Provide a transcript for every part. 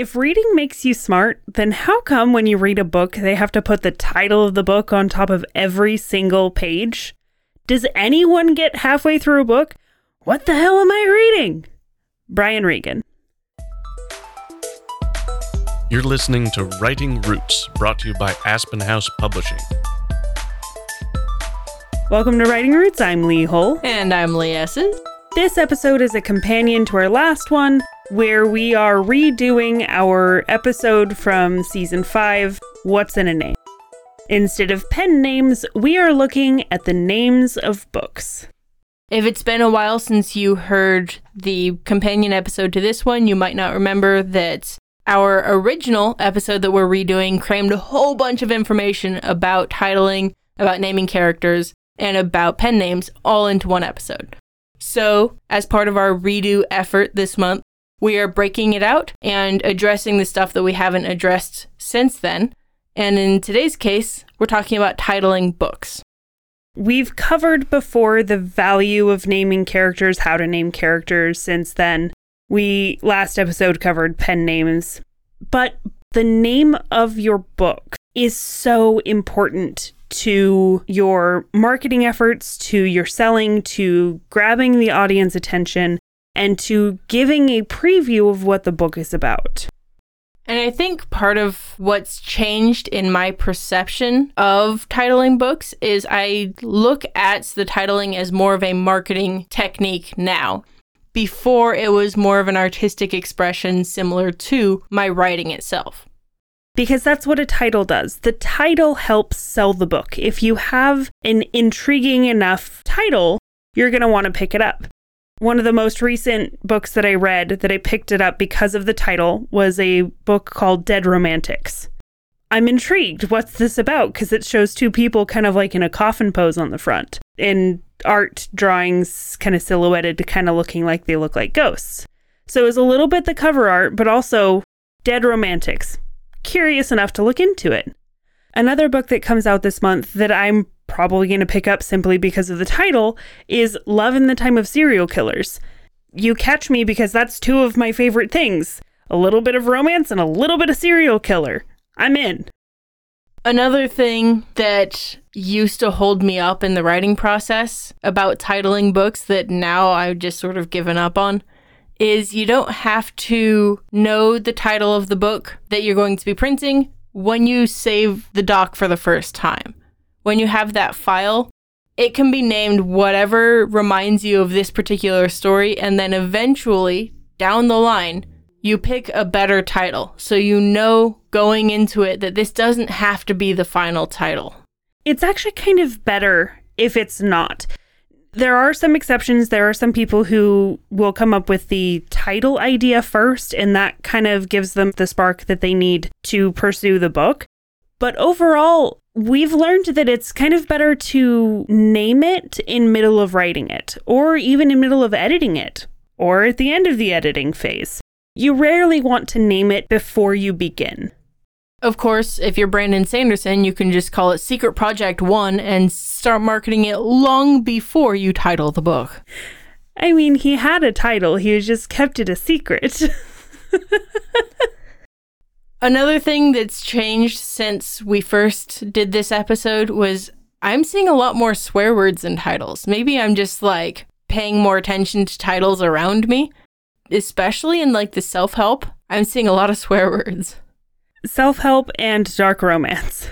If reading makes you smart, then how come when you read a book, they have to put the title of the book on top of every single page? Does anyone get halfway through a book? What the hell am I reading? Brian Regan. You're listening to Writing Roots, brought to you by Aspen House Publishing. Welcome to Writing Roots. I'm Lee Hull. And I'm Lee Essen. This episode is a companion to our last one, where we are redoing our episode from season 5, What's in a Name. Instead of pen names, we are looking at the names of books. If it's been a while since you heard the companion episode to this one, you might not remember that our original episode that we're redoing crammed a whole bunch of information about titling, about naming characters, and about pen names all into one episode. So, as part of our redo effort this month, we are breaking it out and addressing the stuff that we haven't addressed since then. And in today's case, we're talking about titling books. We've covered before the value of naming characters, how to name characters since then. We last episode covered pen names, but the name of your book is so important to your marketing efforts, to your selling, to grabbing the audience attention, and to giving a preview of what the book is about. And I think part of what's changed in my perception of titling books is I look at the titling as more of a marketing technique now. Before, it was more of an artistic expression similar to my writing itself because that's what a title does. The title helps sell the book. If you have an intriguing enough title, you're going to want to pick it up. One of the most recent books that I read that I picked it up because of the title was a book called Dead Romantics. I'm intrigued. What's this about? Because it shows two people kind of like in a coffin pose on the front and art drawings kind of silhouetted to kind of looking like they look like ghosts. So it was a little bit the cover art, but also Dead Romantics curious enough to look into it. Another book that comes out this month that I'm probably going to pick up simply because of the title is Love in the Time of Serial Killers. You catch me because that's two of my favorite things a little bit of romance and a little bit of serial killer. I'm in. Another thing that used to hold me up in the writing process about titling books that now I've just sort of given up on is you don't have to know the title of the book that you're going to be printing when you save the doc for the first time. When you have that file, it can be named whatever reminds you of this particular story, and then eventually, down the line, you pick a better title. So you know going into it that this doesn't have to be the final title. It's actually kind of better if it's not there are some exceptions. There are some people who will come up with the title idea first, and that kind of gives them the spark that they need to pursue the book. But overall, we've learned that it's kind of better to name it in middle of writing it, or even in middle of editing it, or at the end of the editing phase. You rarely want to name it before you begin. Of course, if you're Brandon Sanderson, you can just call it Secret Project 1 and start marketing it long before you title the book. I mean, he had a title, he just kept it a secret. Another thing that's changed since we first did this episode was I'm seeing a lot more swear words in titles. Maybe I'm just like paying more attention to titles around me, especially in like the self help. I'm seeing a lot of swear words self help and dark romance.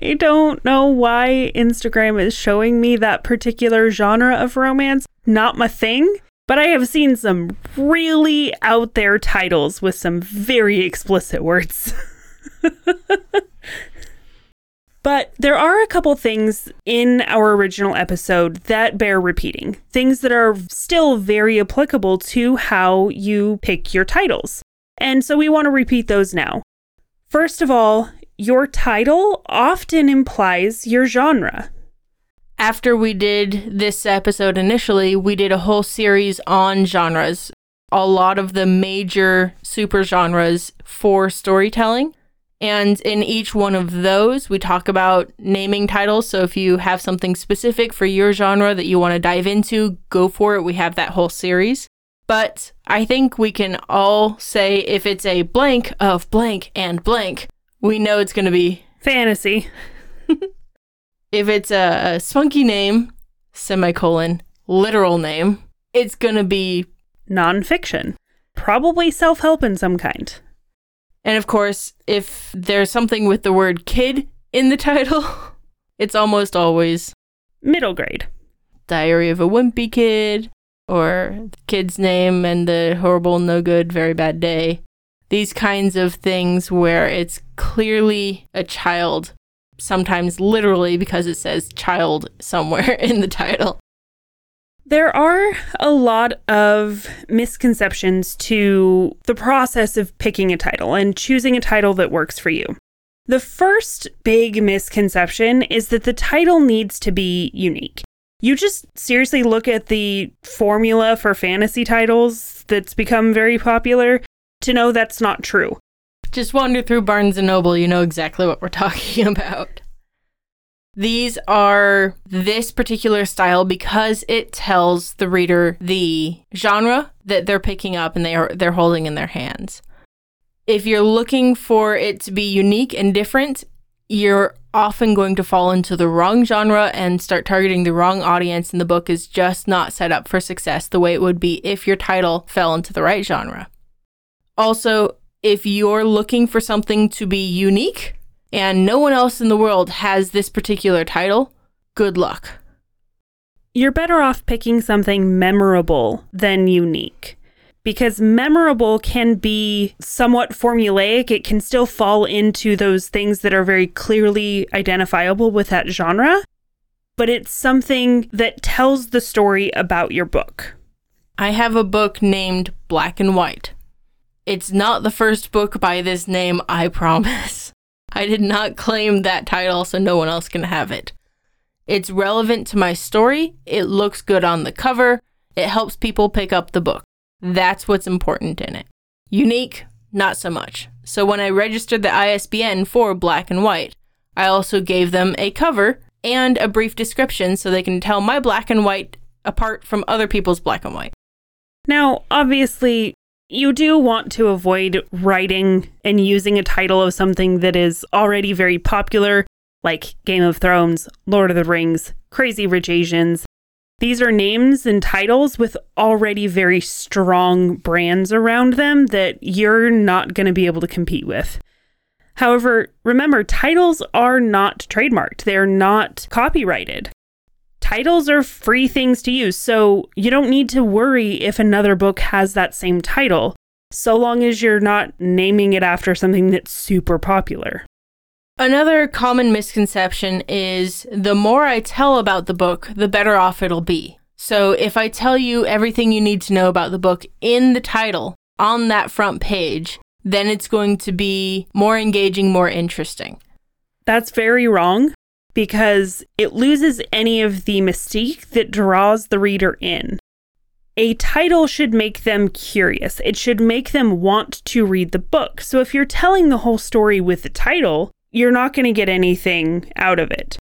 I don't know why Instagram is showing me that particular genre of romance. Not my thing, but I have seen some really out there titles with some very explicit words. but there are a couple things in our original episode that bear repeating, things that are still very applicable to how you pick your titles. And so we want to repeat those now. First of all, your title often implies your genre. After we did this episode initially, we did a whole series on genres, a lot of the major super genres for storytelling. And in each one of those, we talk about naming titles. So if you have something specific for your genre that you want to dive into, go for it. We have that whole series. But I think we can all say if it's a blank of blank and blank, we know it's going to be. Fantasy. If it's a, spunky name, semicolon, literal name, it's going to be. Nonfiction. Probably self help in some kind. And of course, if there's something with the word kid in the title, it's almost always Middle grade. Diary of a Wimpy Kid, or the kid's name and the horrible, no good, very bad day. These kinds of things where it's clearly a child, sometimes literally because it says child somewhere in the title. There are a lot of misconceptions to the process of picking a title and choosing a title that works for you. The first big misconception is that the title needs to be unique. You just seriously look at the formula for fantasy titles that's become very popular to know that's not true. Just wander through Barnes and Noble, you know exactly what we're talking about. These are this particular style because it tells the reader the genre that they're picking up and they are they're holding in their hands. If you're looking for it to be unique and different, you're often going to fall into the wrong genre and start targeting the wrong audience and the book is just not set up for success the way it would be if your title fell into the right genre. Also, if you're looking for something to be unique, and no one else in the world has this particular title, good luck. You're better off picking something memorable than unique. Because memorable can be somewhat formulaic. It can still fall into those things that are very clearly identifiable with that genre, but it's something that tells the story about your book. I have a book named Black and White. It's not the first book by this name, I promise. I did not claim that title, so no one else can have it. It's relevant to my story, it looks good on the cover, it helps people pick up the book. That's what's important in it. Unique, not so much. So when I registered the ISBN for Black and White, I also gave them a cover and a brief description so they can tell my black and white apart from other people's black and white. Now, obviously, you do want to avoid writing and using a title of something that is already very popular, like Game of Thrones, Lord of the Rings, Crazy Rich Asians. These are names and titles with already very strong brands around them that you're not going to be able to compete with. However, remember, titles are not trademarked, they're not copyrighted titles are free things to use, so you don't need to worry if another book has that same title, so long as you're not naming it after something that's super popular. Another common misconception is the more I tell about the book, the better off it'll be. So if I tell you everything you need to know about the book in the title on that front page, then it's going to be more engaging, more interesting. That's very wrong because it loses any of the mystique that draws the reader in. A title should make them curious. It should make them want to read the book. So if you're telling the whole story with the title, you're not going to get anything out of it.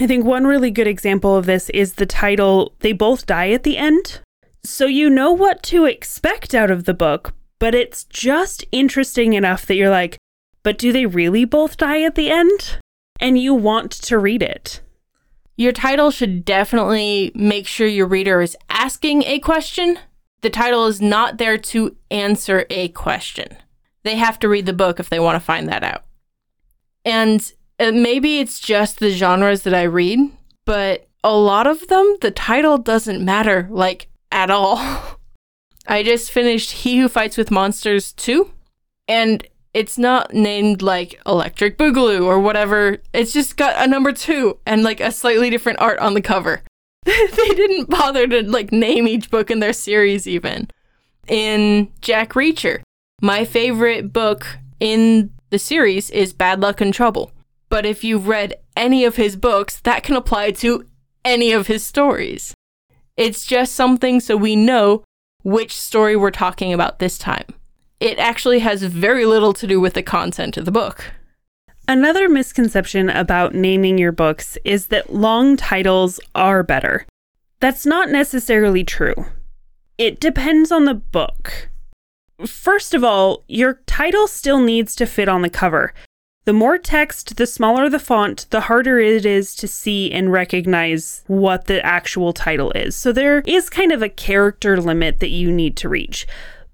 I think one really good example of this is the title They Both Die at the End. So you know what to expect out of the book, but it's just interesting enough that you're like, but do they really both die at the end? And you want to read it. Your title should definitely make sure your reader is asking a question. The title is not there to answer a question. They have to read the book if they want to find that out. And uh, maybe it's just the genres that I read, but a lot of them, the title doesn't matter, like, at all. I just finished He Who Fights with Monsters 2, and it's not named like Electric Boogaloo or whatever. It's just got a number two and like a slightly different art on the cover. they didn't bother to like name each book in their series even. In Jack Reacher, my favorite book in the series is Bad Luck and Trouble. But if you've read any of his books, that can apply to any of his stories. It's just something so we know which story we're talking about this time it actually has very little to do with the content of the book. Another misconception about naming your books is that long titles are better. That's not necessarily true. It depends on the book. First of all, your title still needs to fit on the cover. The more text, the smaller the font, the harder it is to see and recognize what the actual title is. So there is kind of a character limit that you need to reach.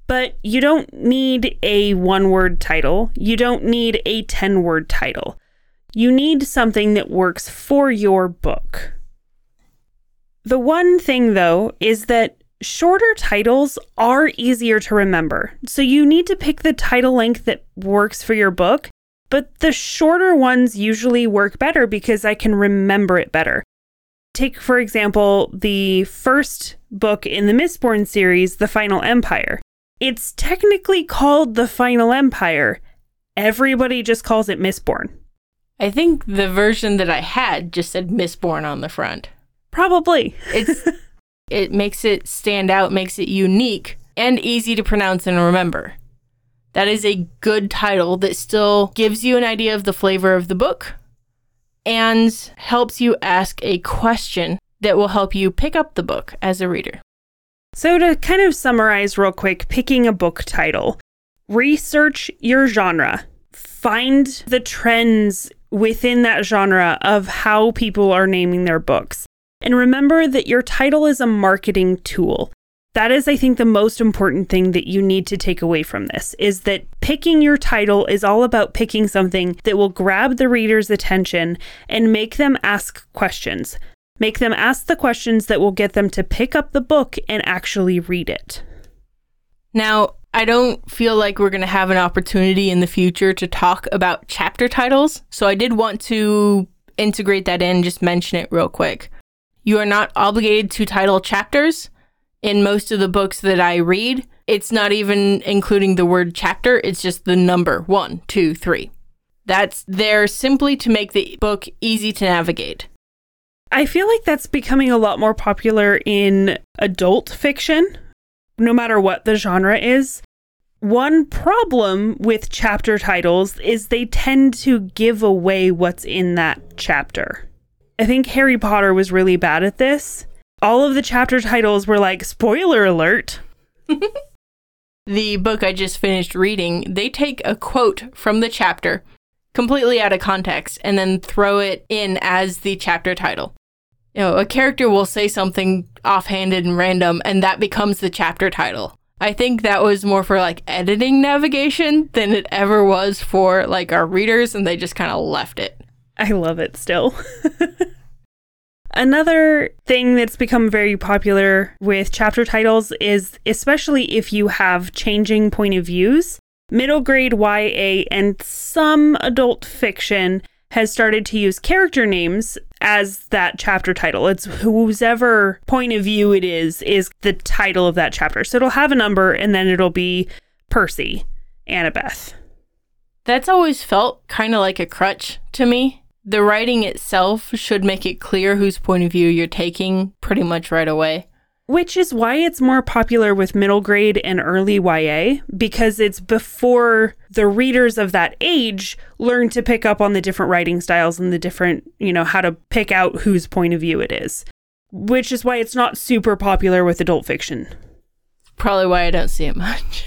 But you don't need a one word title, you don't need a 10 word title. You need something that works for your book. The one thing, though, is that shorter titles are easier to remember. So you need to pick the title length that works for your book but the shorter ones usually work better because I can remember it better. Take, for example, the first book in the Mistborn series, The Final Empire. It's technically called The Final Empire. Everybody just calls it Mistborn. I think the version that I had just said Mistborn on the front. Probably. It's it makes it stand out, makes it unique and easy to pronounce and remember. That is a good title that still gives you an idea of the flavor of the book and helps you ask a question that will help you pick up the book as a reader. So, to kind of summarize real quick, picking a book title, research your genre, find the trends within that genre of how people are naming their books. And remember that your title is a marketing tool. That is, I think, the most important thing that you need to take away from this is that picking your title is all about picking something that will grab the reader's attention and make them ask questions. Make them ask the questions that will get them to pick up the book and actually read it. Now, I don't feel like we're going to have an opportunity in the future to talk about chapter titles, so I did want to integrate that in, just mention it real quick. You are not obligated to title chapters in most of the books that I read, it's not even including the word chapter, it's just the number one, two, three. That's there simply to make the book easy to navigate. I feel like that's becoming a lot more popular in adult fiction, no matter what the genre is. One problem with chapter titles is they tend to give away what's in that chapter. I think Harry Potter was really bad at this all of the chapter titles were like spoiler alert. the book I just finished reading, they take a quote from the chapter completely out of context and then throw it in as the chapter title. You know, a character will say something offhanded and random and that becomes the chapter title. I think that was more for like editing navigation than it ever was for like our readers and they just kind of left it. I love it still. Another thing that's become very popular with chapter titles is especially if you have changing point of views, middle grade YA and some adult fiction has started to use character names as that chapter title. It's whoever point of view it is, is the title of that chapter. So it'll have a number and then it'll be Percy, Annabeth. That's always felt kind of like a crutch to me the writing itself should make it clear whose point of view you're taking pretty much right away. Which is why it's more popular with middle grade and early YA, because it's before the readers of that age learn to pick up on the different writing styles and the different, you know, how to pick out whose point of view it is. Which is why it's not super popular with adult fiction. Probably why I don't see it much.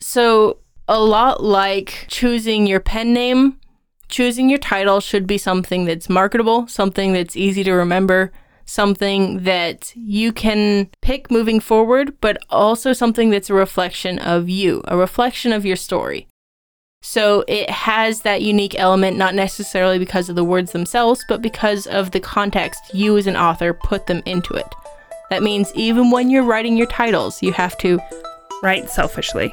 so, a lot like choosing your pen name choosing your title should be something that's marketable, something that's easy to remember, something that you can pick moving forward, but also something that's a reflection of you, a reflection of your story. So it has that unique element, not necessarily because of the words themselves, but because of the context you as an author put them into it. That means even when you're writing your titles, you have to write selfishly.